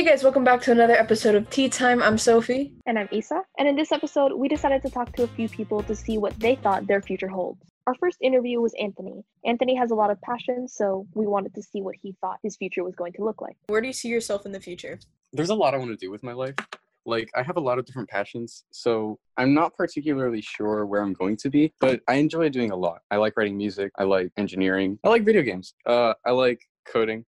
Hey guys, welcome back to another episode of Tea Time. I'm Sophie. And I'm Isa. And in this episode, we decided to talk to a few people to see what they thought their future holds. Our first interview was Anthony. Anthony has a lot of passion, so we wanted to see what he thought his future was going to look like. Where do you see yourself in the future? There's a lot I want to do with my life. Like, I have a lot of different passions, so I'm not particularly sure where I'm going to be, but I enjoy doing a lot. I like writing music, I like engineering, I like video games, uh, I like coding.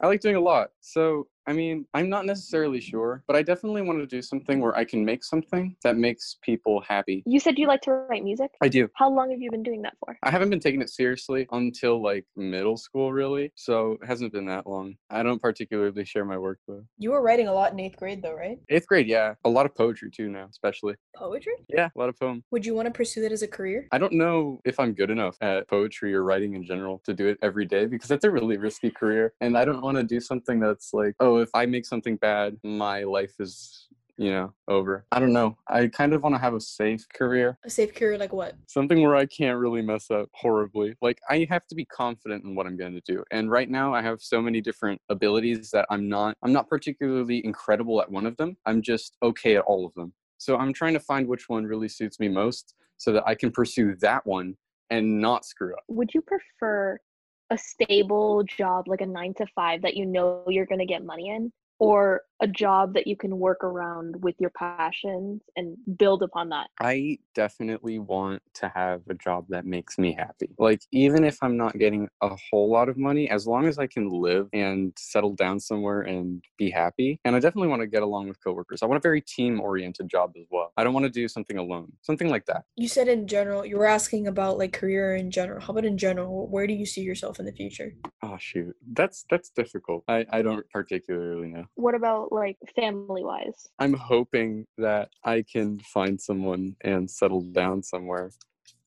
I like doing a lot. So I mean, I'm not necessarily sure, but I definitely want to do something where I can make something that makes people happy. You said you like to write music? I do. How long have you been doing that for? I haven't been taking it seriously until like middle school, really. So it hasn't been that long. I don't particularly share my work though. You were writing a lot in eighth grade, though, right? Eighth grade, yeah. A lot of poetry too now, especially. Poetry? Yeah, a lot of poem. Would you want to pursue that as a career? I don't know if I'm good enough at poetry or writing in general to do it every day because that's a really risky career. And I don't want to do something that's like, oh, if I make something bad, my life is, you know, over. I don't know. I kind of want to have a safe career, A safe career, like what? something where I can't really mess up horribly. Like, I have to be confident in what I'm going to do. And right now, I have so many different abilities that I'm not, I'm not particularly incredible at one of them. I'm just okay at all of them. So I'm trying to find which one really suits me most so that I can pursue that one and not screw up. Would you prefer a stable job, like a nine to five, that you know you're going to get money in? Or a job that you can work around with your passions and build upon that? I definitely want to have a job that makes me happy. Like, even if I'm not getting a whole lot of money, as long as I can live and settle down somewhere and be happy. And I definitely want to get along with coworkers. I want a very team oriented job as well. I don't want to do something alone, something like that. You said in general, you were asking about like career in general. How about in general? Where do you see yourself in the future? Oh, shoot. That's, that's difficult. I, I don't particularly know. What about like family wise? I'm hoping that I can find someone and settle down somewhere.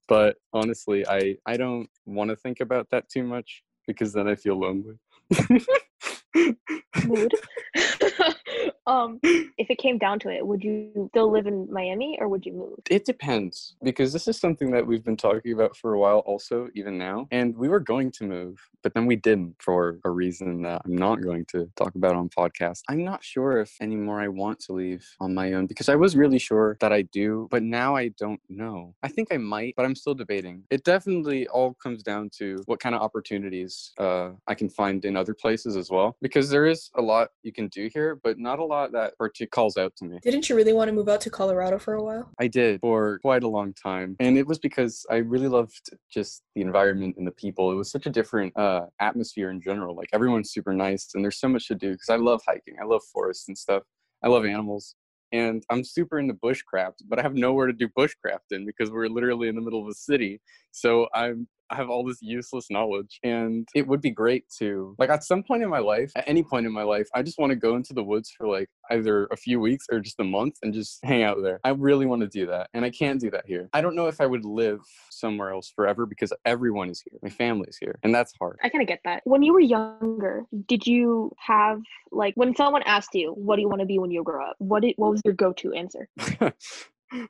But honestly, I, I don't want to think about that too much because then I feel lonely. Mood. um, if it came down to it, would you still live in Miami or would you move? It depends because this is something that we've been talking about for a while, also, even now. And we were going to move, but then we didn't for a reason that I'm not going to talk about on podcast. I'm not sure if anymore I want to leave on my own because I was really sure that I do, but now I don't know. I think I might, but I'm still debating. It definitely all comes down to what kind of opportunities uh, I can find in other places as well, because there is a lot you can do here, but not a lot that partic- calls out to me. Didn't you really want to move out to Colorado for a while? I did for quite a long time. And it was because I really loved just the environment and the people. It was such a different uh, atmosphere in general. Like everyone's super nice and there's so much to do because I love hiking. I love forests and stuff. I love animals. And I'm super into bushcraft, but I have nowhere to do bushcraft in because we're literally in the middle of a city. So I'm I have all this useless knowledge. And it would be great to, like, at some point in my life, at any point in my life, I just want to go into the woods for like either a few weeks or just a month and just hang out there. I really want to do that. And I can't do that here. I don't know if I would live somewhere else forever because everyone is here. My family's here. And that's hard. I kind of get that. When you were younger, did you have like when someone asked you, "What do you want to be when you grow up?" What did, what was your go-to answer?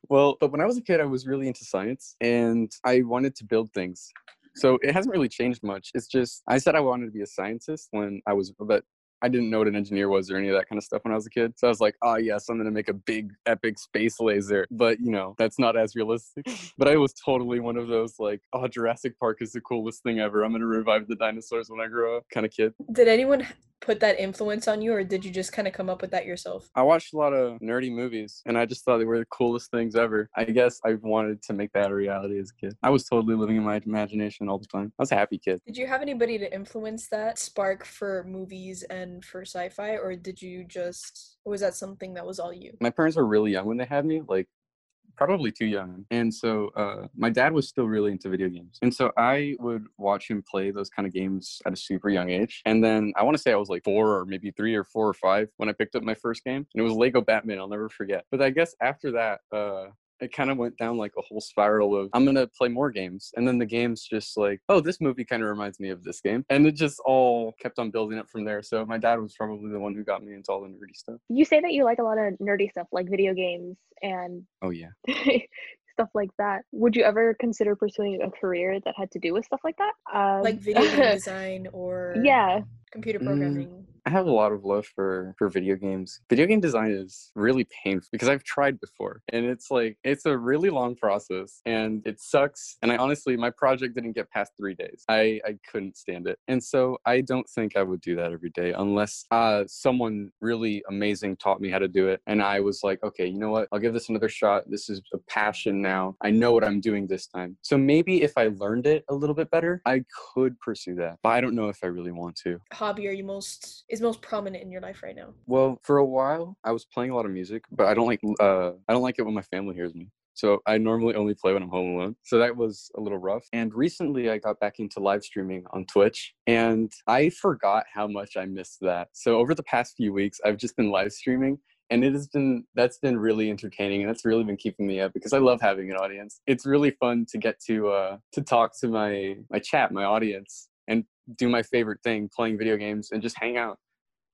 well, but when I was a kid, I was really into science and I wanted to build things. So it hasn't really changed much. It's just I said I wanted to be a scientist when I was, but I didn't know what an engineer was or any of that kind of stuff when I was a kid. So I was like, oh yes, I'm gonna make a big epic space laser. But you know, that's not as realistic. But I was totally one of those like, oh Jurassic Park is the coolest thing ever. I'm gonna revive the dinosaurs when I grow up kind of kid. Did anyone put that influence on you, or did you just kind of come up with that yourself? I watched a lot of nerdy movies and I just thought they were the coolest things ever. I guess I wanted to make that a reality as a kid. I was totally living in my imagination all the time. I was a happy kid. Did you have anybody to influence that spark for movies and for sci-fi, or did you just, was that something that was all you? My parents were really young when they had me, like probably too young. And so uh, my dad was still really into video games. And so I would watch him play those kind of games at a super young age. And then I want to say I was like four or maybe three or four or five when I picked up my first game. And it was Lego Batman. I'll never forget. But I guess after that, uh, it kind of went down like a whole spiral of I'm gonna play more games, and then the games just like, oh, this movie kind of reminds me of this game, and it just all kept on building up from there. So my dad was probably the one who got me into all the nerdy stuff. You say that you like a lot of nerdy stuff like video games and Oh yeah, stuff like that. Would you ever consider pursuing a career that had to do with stuff like that? Um, Like video game design or yeah. Computer Mm. programming? I have a lot of love for for video games. Video game design is really painful because I've tried before and it's like it's a really long process and it sucks. And I honestly my project didn't get past 3 days. I I couldn't stand it. And so I don't think I would do that every day unless uh someone really amazing taught me how to do it and I was like, okay, you know what? I'll give this another shot. This is a passion now. I know what I'm doing this time. So maybe if I learned it a little bit better, I could pursue that. But I don't know if I really want to. Hobby are you most is most prominent in your life right now? Well, for a while, I was playing a lot of music, but I don't like uh, I don't like it when my family hears me. So I normally only play when I'm home alone. So that was a little rough. And recently I got back into live streaming on Twitch and I forgot how much I missed that. So over the past few weeks, I've just been live streaming and it has been that's been really entertaining and that's really been keeping me up because i love having an audience it's really fun to get to uh to talk to my my chat my audience do my favorite thing playing video games and just hang out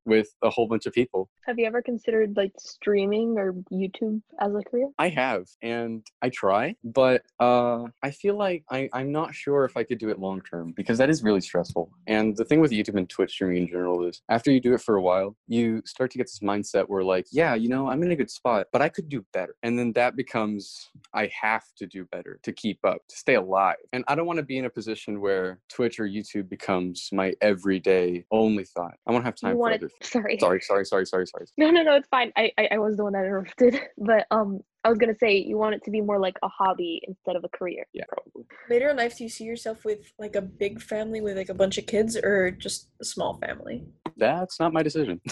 with a whole bunch of people. Have you ever considered like streaming or YouTube as a career? I have, and I try, but uh, I feel like I, I'm not sure if I could do it long term because that is really stressful. And the thing with YouTube and Twitch streaming in general is after you do it for a while, you start to get this mindset where, like, yeah, you know, I'm in a good spot, but I could do better. And then that becomes, I have to do better to keep up, to stay alive. And I don't want to be in a position where Twitch or YouTube becomes my everyday only thought. I want to have time for other sorry. Sorry, sorry, sorry, sorry, sorry. No, no, no, it's fine. I, I, I was the one that interrupted. But um I was gonna say you want it to be more like a hobby instead of a career. Yeah, probably. Later in life, do you see yourself with like a big family with like a bunch of kids, or just a small family? That's not my decision.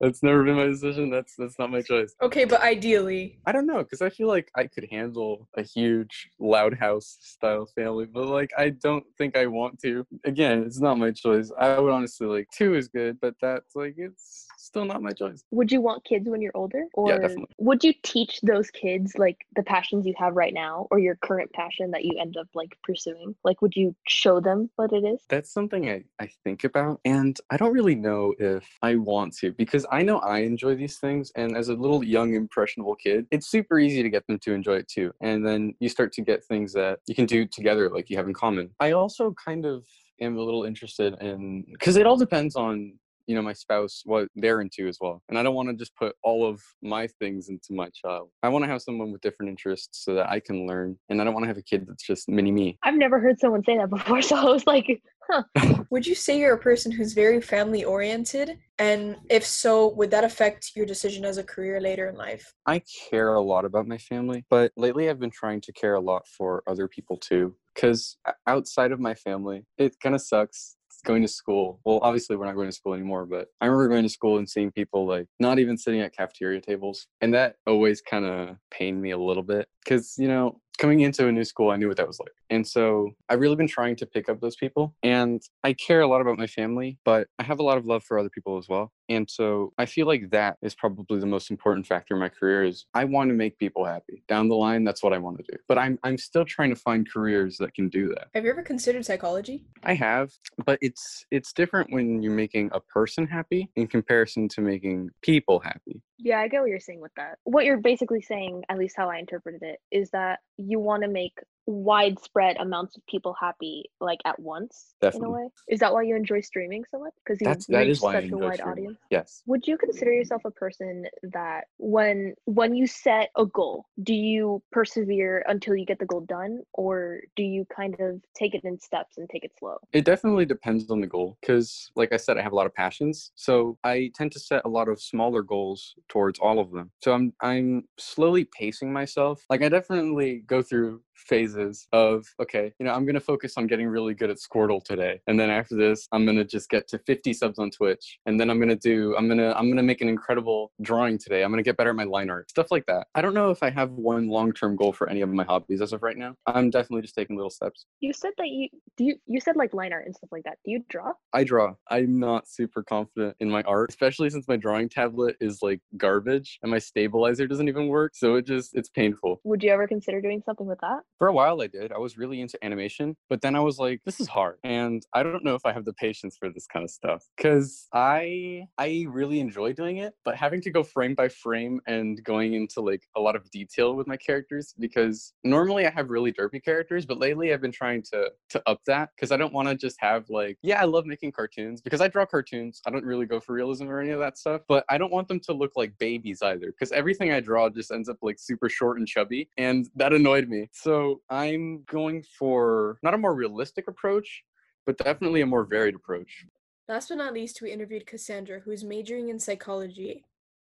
that's never been my decision. That's that's not my choice. Okay, but ideally, I don't know because I feel like I could handle a huge loud house style family, but like I don't think I want to. Again, it's not my choice. I would honestly like two is good, but that's like it's still not my choice. Would you want kids when you're older? Or Yeah, definitely. would you teach those kids like the passions you have right now or your current passion that you end up like pursuing? Like would you show them what it is? That's something I, I think about, and I don't really know if I want to because I know I enjoy these things. And as a little young, impressionable kid, it's super easy to get them to enjoy it too. And then you start to get things that you can do together, like you have in common. I also kind of am a little interested in because it all depends on you know my spouse what they're into as well and i don't want to just put all of my things into my child i want to have someone with different interests so that i can learn and i don't want to have a kid that's just mini me I've never heard someone say that before, so I was like, huh. would you say you're a person who's very family oriented? And if so, would that affect your decision as a career later in life? I care a lot about my family, but lately I've been trying to care a lot for other people too. Because outside of my family, it kind of sucks going to school. Well, obviously, we're not going to school anymore, but I remember going to school and seeing people like not even sitting at cafeteria tables. And that always kind of pained me a little bit because, you know, coming into a new school, I knew what that was like. And so I've really been trying to pick up those people. And I care a lot about my family, but I have a lot of love for other people as well. And so I feel like that is probably the most important factor in my career is I want to make people happy. Down the line, that's what I want to do. But I'm I'm still trying to find careers that can do that. Have you ever considered psychology? I have, but it's it's different when you're making a person happy in comparison to making people happy. Yeah, I get what you're saying with that. What you're basically saying, at least how I interpreted it, is that you want to make widespread amounts of people happy like at once in a way. Is that why you enjoy streaming so much? Because you That's that is why I such a enjoy wide streaming. audience. Yes. Would you consider yourself a person that when when you set a goal, do you persevere until you get the goal done or do you kind of take it in steps and take it slow? It definitely depends on the goal because, like I said, I have a lot of passions. So I tend to set a lot of smaller goals towards all of them. So I'm I'm slowly pacing myself. Like I definitely go through phases of okay, you know, I'm gonna focus on getting really good at Squirtle today, and then after this, I'm gonna just get to 50 subs on Twitch, and then I'm gonna do I'm gonna I'm gonna make an incredible drawing today. I'm gonna get better at my line art, stuff like that. I don't know if I have one long term goal for any of my hobbies as of right now. I'm definitely just taking little steps. You said that you do you you said like line art and stuff like that. Do you draw? I draw. I'm not super confident in my art, especially since my drawing tablet is like garbage and my stabilizer doesn't even work. So it just it's painful. Would you ever consider doing something with that? For a while I did. I was really into animation, but then I was like, this is hard. And I don't know if I have the patience for this kind of stuff. Cause I I really enjoy doing it, but having to go frame by frame and going into like a lot of detail with my characters because normally I have really derpy characters, but lately I've been trying to to up that because I don't want to just have like, yeah, I love making cartoons because I draw cartoons. I don't really go for realism or any of that stuff, but I don't want them to look like babies either because everything I draw just ends up like super short and chubby, and that annoyed me. So I'm going for not a more realistic approach, but definitely a more varied approach. Last but not least, we interviewed Cassandra, who's majoring in psychology.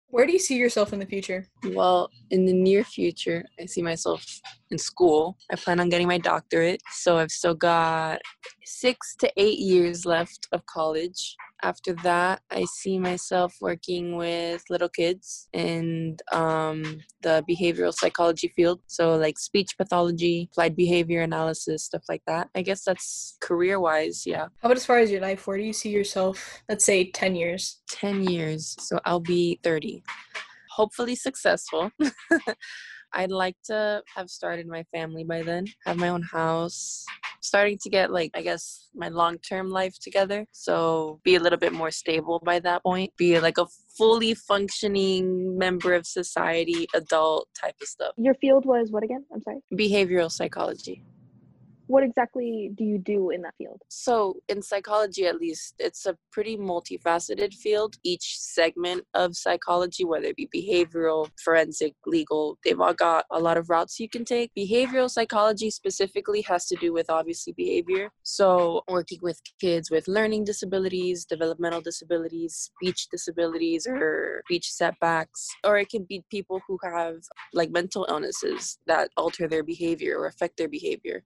Where do you see yourself in the future? Well, in the near future, I see myself in school. I plan on getting my doctorate. So I've still got six to eight years left of college. After that, I see myself working with little kids in um, the behavioral psychology field. So, like speech pathology, applied behavior analysis, stuff like that. I guess that's career wise, yeah. How about as far as your life? Where do you see yourself, let's say 10 years? 10 years. So, I'll be 30. Hopefully, successful. I'd like to have started my family by then, have my own house, starting to get like I guess my long-term life together. So be a little bit more stable by that point. Be like a fully functioning member of society, adult type of stuff. Your field was what again? I'm sorry. Behavioral psychology. What exactly do you do in that field? So, in psychology, at least, it's a pretty multifaceted field. Each segment of psychology, whether it be behavioral, forensic, legal, they've all got a lot of routes you can take. Behavioral psychology specifically has to do with obviously behavior. So, working with kids with learning disabilities, developmental disabilities, speech disabilities, or speech setbacks, or it can be people who have like mental illnesses that alter their behavior or affect their behavior.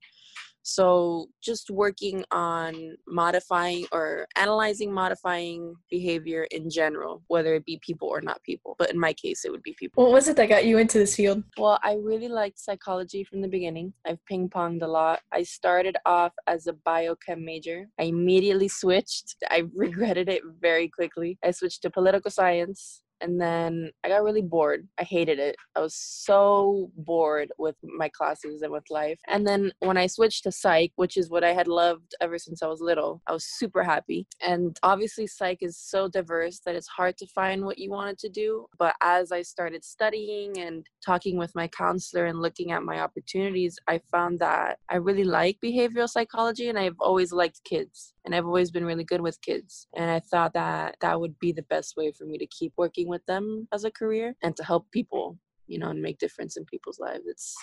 So, just working on modifying or analyzing modifying behavior in general, whether it be people or not people. But in my case, it would be people. What was it that got you into this field? Well, I really liked psychology from the beginning. I've ping ponged a lot. I started off as a biochem major. I immediately switched. I regretted it very quickly. I switched to political science and then I got really bored. I hated it. I was so bored with my classes and with life. And then when I switched to psych, which is what I had loved ever since I was little, I was super happy. And obviously, psych is so diverse that it's hard to find what you wanted to do. But as I started studying and talking with my counselor and looking at my opportunities, I found that I really like behavioral psychology and I've always liked kids and I've always been really good with kids. And I thought that that would be the best way for me to keep working with them as a career and to help people, you know, and make difference in people's lives. It's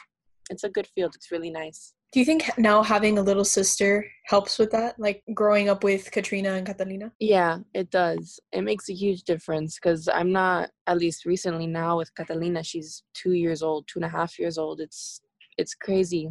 it's a good field. It's really nice. Do you think now having a little sister helps with that? Like growing up with Katrina and Catalina? Yeah, it does. It makes a huge difference because I'm not, at least recently now with Catalina, she's two years old, two and a half years old. It's it's crazy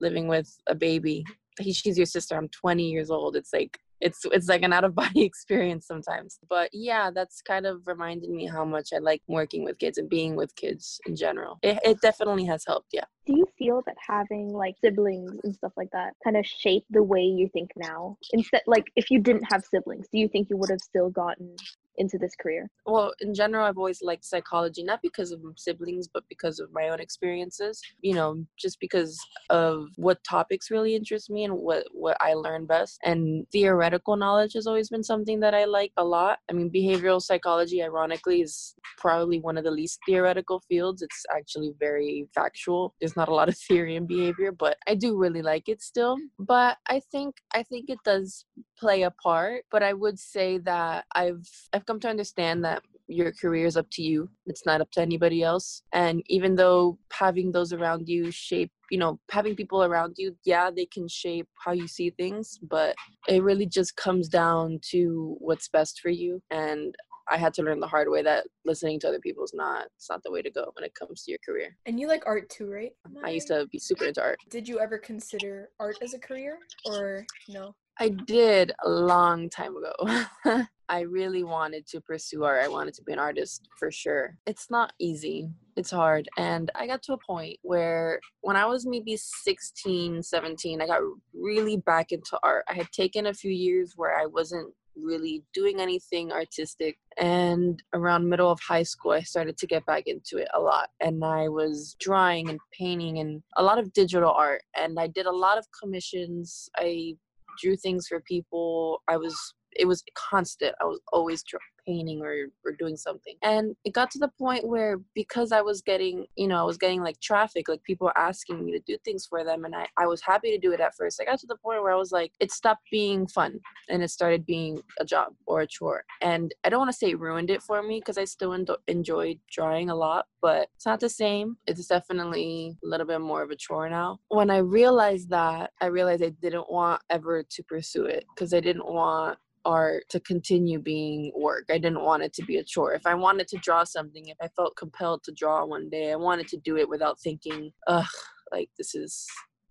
living with a baby he, she's your sister i'm 20 years old it's like it's it's like an out of body experience sometimes. But yeah that's kind of reminded me how much i like working with kids and being with kids in general. It, it definitely has helped yeah. Do you feel that having like siblings and stuff like that kind of shape the way you think now? Instead like if you didn't have siblings do you think you would have still gotten into this career? Well, in general, I've always liked psychology, not because of siblings, but because of my own experiences. You know, just because of what topics really interest me and what what I learn best. And theoretical knowledge has always been something that I like a lot. I mean, behavioral psychology, ironically, is probably one of the least theoretical fields. It's actually very factual. There's not a lot of theory in behavior, but I do really like it still. But I think I think it does play a part. But I would say that I've I've I've come to understand that your career is up to you. It's not up to anybody else. And even though having those around you shape, you know, having people around you, yeah, they can shape how you see things, but it really just comes down to what's best for you. And I had to learn the hard way that listening to other people is not it's not the way to go when it comes to your career. And you like art too, right? I used to be super into art. Did you ever consider art as a career or no? I did a long time ago. I really wanted to pursue art. I wanted to be an artist for sure. It's not easy. It's hard. And I got to a point where when I was maybe 16, 17, I got really back into art. I had taken a few years where I wasn't really doing anything artistic. And around middle of high school, I started to get back into it a lot. And I was drawing and painting and a lot of digital art. And I did a lot of commissions. I drew things for people. I was it was constant. I was always painting or, or doing something. And it got to the point where because I was getting, you know, I was getting like traffic, like people asking me to do things for them. And I, I was happy to do it at first. I got to the point where I was like, it stopped being fun and it started being a job or a chore. And I don't want to say it ruined it for me because I still en- enjoy drawing a lot, but it's not the same. It's definitely a little bit more of a chore now. When I realized that, I realized I didn't want ever to pursue it because I didn't want art to continue being work. I didn't want it to be a chore. If I wanted to draw something, if I felt compelled to draw one day, I wanted to do it without thinking, ugh, like this is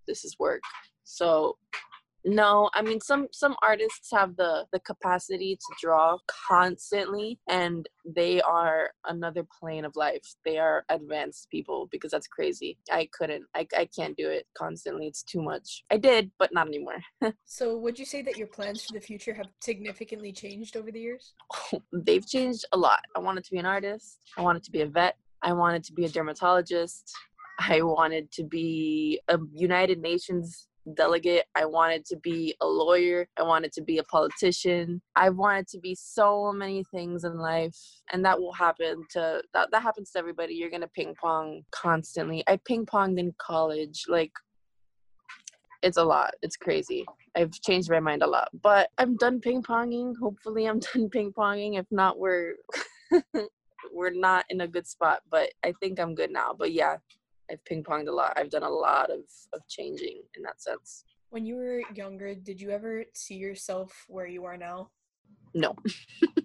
this is work. So no, I mean some some artists have the the capacity to draw constantly and they are another plane of life. They are advanced people because that's crazy. I couldn't. I I can't do it constantly. It's too much. I did, but not anymore. so, would you say that your plans for the future have significantly changed over the years? Oh, they've changed a lot. I wanted to be an artist. I wanted to be a vet. I wanted to be a dermatologist. I wanted to be a United Nations delegate. I wanted to be a lawyer. I wanted to be a politician. I wanted to be so many things in life. And that will happen to that that happens to everybody. You're gonna ping pong constantly. I ping ponged in college. Like it's a lot. It's crazy. I've changed my mind a lot. But I'm done ping ponging. Hopefully I'm done ping ponging. If not, we're we're not in a good spot. But I think I'm good now. But yeah, I've ping ponged a lot. I've done a lot of, of changing in that sense. When you were younger, did you ever see yourself where you are now? No.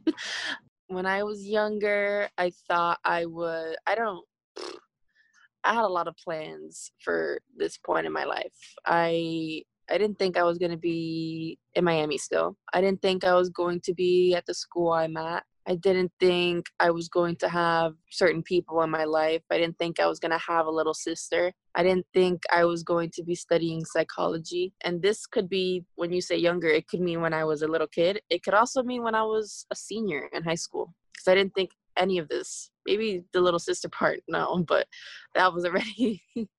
when I was younger, I thought I would, I don't, I had a lot of plans for this point in my life. I I didn't think I was going to be in Miami still. I didn't think I was going to be at the school I'm at. I didn't think I was going to have certain people in my life. I didn't think I was going to have a little sister. I didn't think I was going to be studying psychology. And this could be when you say younger, it could mean when I was a little kid. It could also mean when I was a senior in high school because I didn't think any of this. Maybe the little sister part, no, but that was already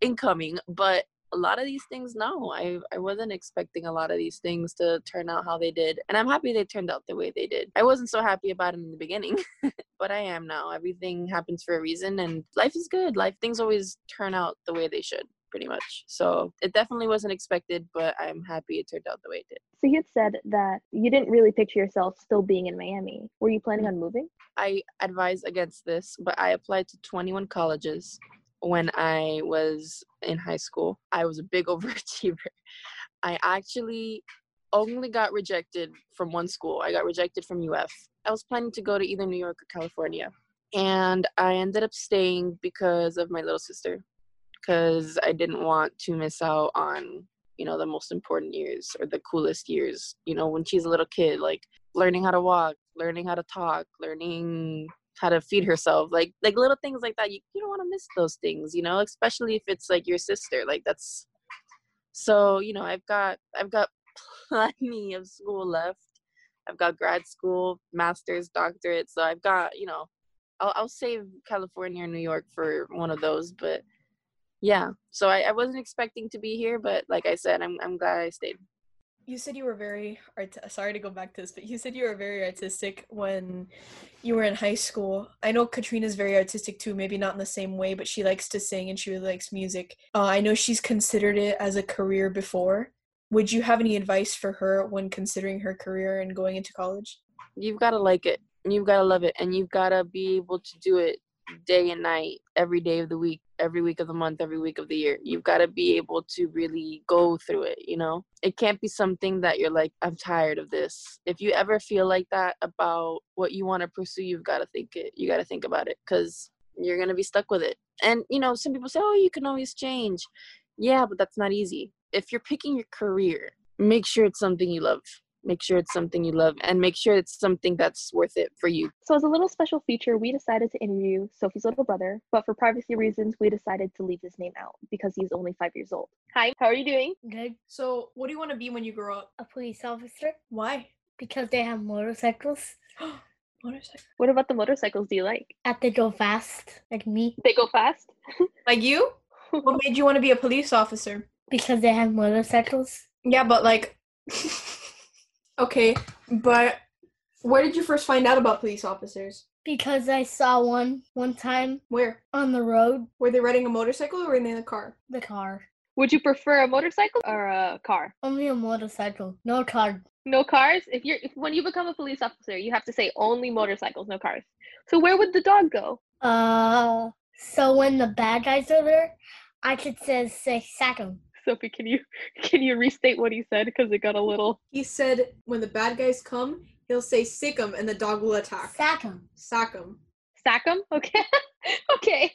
incoming. But a lot of these things no i i wasn't expecting a lot of these things to turn out how they did and i'm happy they turned out the way they did i wasn't so happy about it in the beginning but i am now everything happens for a reason and life is good life things always turn out the way they should pretty much. So it definitely wasn't expected, but I'm happy it turned out the way it did. So you had said that you didn't really picture yourself still being in Miami. Were you planning on moving? I advise against this, but I applied to 21 colleges when I was in high school. I was a big overachiever. I actually only got rejected from one school. I got rejected from UF. I was planning to go to either New York or California. And I ended up staying because of my little sister, because I didn't want to miss out on, you know, the most important years or the coolest years, you know, when she's a little kid, like learning how to walk, learning how to talk, learning how to feed herself like like little things like that you, you don't want to miss those things you know especially if it's like your sister like that's so you know i've got i've got plenty of school left. I've got grad school master's doctorate so i've got you know i'll, I'll save california or new york for one of those but yeah. So I, I wasn't expecting to be here but like i said i'm, I'm glad i stayed you said you were very art- sorry to go back to this but you said you were very artistic when you were in high school. I know katrina's very artistic too maybe not in the same way but she likes to sing and she really likes music. Uh, i know she's considered it as a career before. Would you have any advice for her when considering her career and going into college? You've got to like it. You've got to love it and you've got to be able to do it day and night every day of the week every week of the month every week of the year. You've got to be able to really go through it you know? It can't be something that you're like i'm tired of this. If you ever feel like that about what you want to pursue you've got to think it you got to think about it because you're going to be stuck with it. And you know some people say oh you can always change. Yeah but that's not easy. If you're picking your career make sure it's something you love make sure it's something you love and make sure it's something that's worth it for you. So, as a little special feature, we decided to interview Sophie's little brother, but for privacy reasons, we decided to leave his name out because he's only five years old. Hi, how are you doing? Good. So, what do you want to be when you grow up? A police officer. Why? because they have motorcycles. Motorcycle. What about the motorcycles do you like? That they go fast, like me, They go fast? Like you? What made you want to be a police officer? because they have motorcycles. Yeah, but like, okay, but where did you first find out about police officers? Because I saw one one time Where? on the road, Were they riding a motorcycle or were they in a car? the car. Would you prefer a motorcycle or a car? Only a motorcycle, no car. No cars? If you're if, when you become a police officer, you have to say only motorcycles, no cars. So where would the dog go? Uh, so when the bad guys are there, I could say, say sack 'em. Sophie, can you can you restate what he said because it got a little He said when the bad guys come, he'll say sick 'em and the dog will attack. Sack 'em. Sack 'em. sack him? Okay. okay.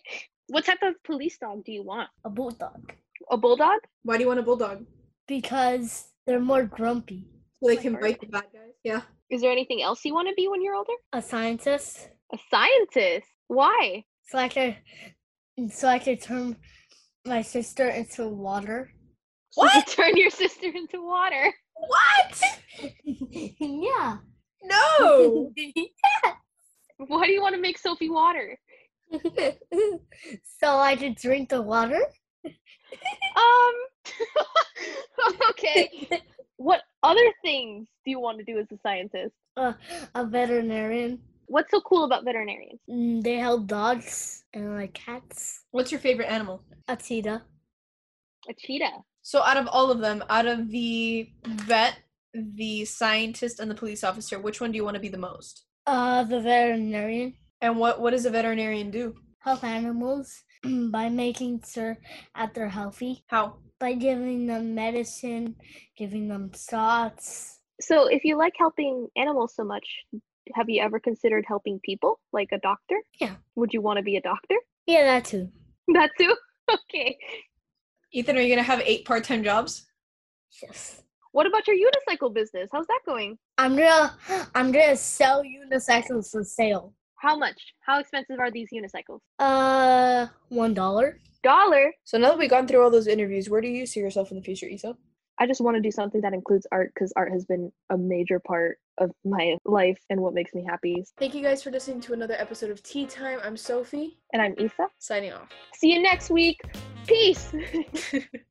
What type of police dog do you want? A bulldog. A bulldog? Why do you want a bulldog? Because they're more grumpy. So they my can God. bite the bad guys? Yeah. Is there anything else you want to be when you're older? A scientist. A scientist. Why? So I could, so I could turn my sister into water. So you turn your sister into water. What? yeah. No! yeah. Why do you want to make Sophie water? so I could drink the water. Um. okay. What other things do you want to do as a scientist? Uh, a veterinarian. What's so cool about veterinarians? Mm, They help dogs and like cats. What's your favorite animal? A cheetah. A cheetah. So out of all of them, out of the vet, the scientist, and the police officer, which one do you want to be the most? Uh, the veterinarian. And what what does a veterinarian do? Help animals by making sure that they're healthy. How? By giving them medicine, giving them shots. So, if you like helping animals so much, have you ever considered helping people, like a doctor? Yeah. Would you want to be a doctor? Yeah, that too. That too. Okay. Ethan, are you gonna have eight part-time jobs? Yes. What about your unicycle business? How's that going? I'm gonna I'm gonna sell unicycles for sale. How much? How expensive are these unicycles? Uh, one dollar. Dollar. So now that we've gone through all those interviews, where do you see yourself in the future, Isa? I just want to do something that includes art because art has been a major part of my life and what makes me happy. Thank you guys for listening to another episode of Tea Time. I'm Sophie, And I'm Isa. signing off. See you next week. Peace.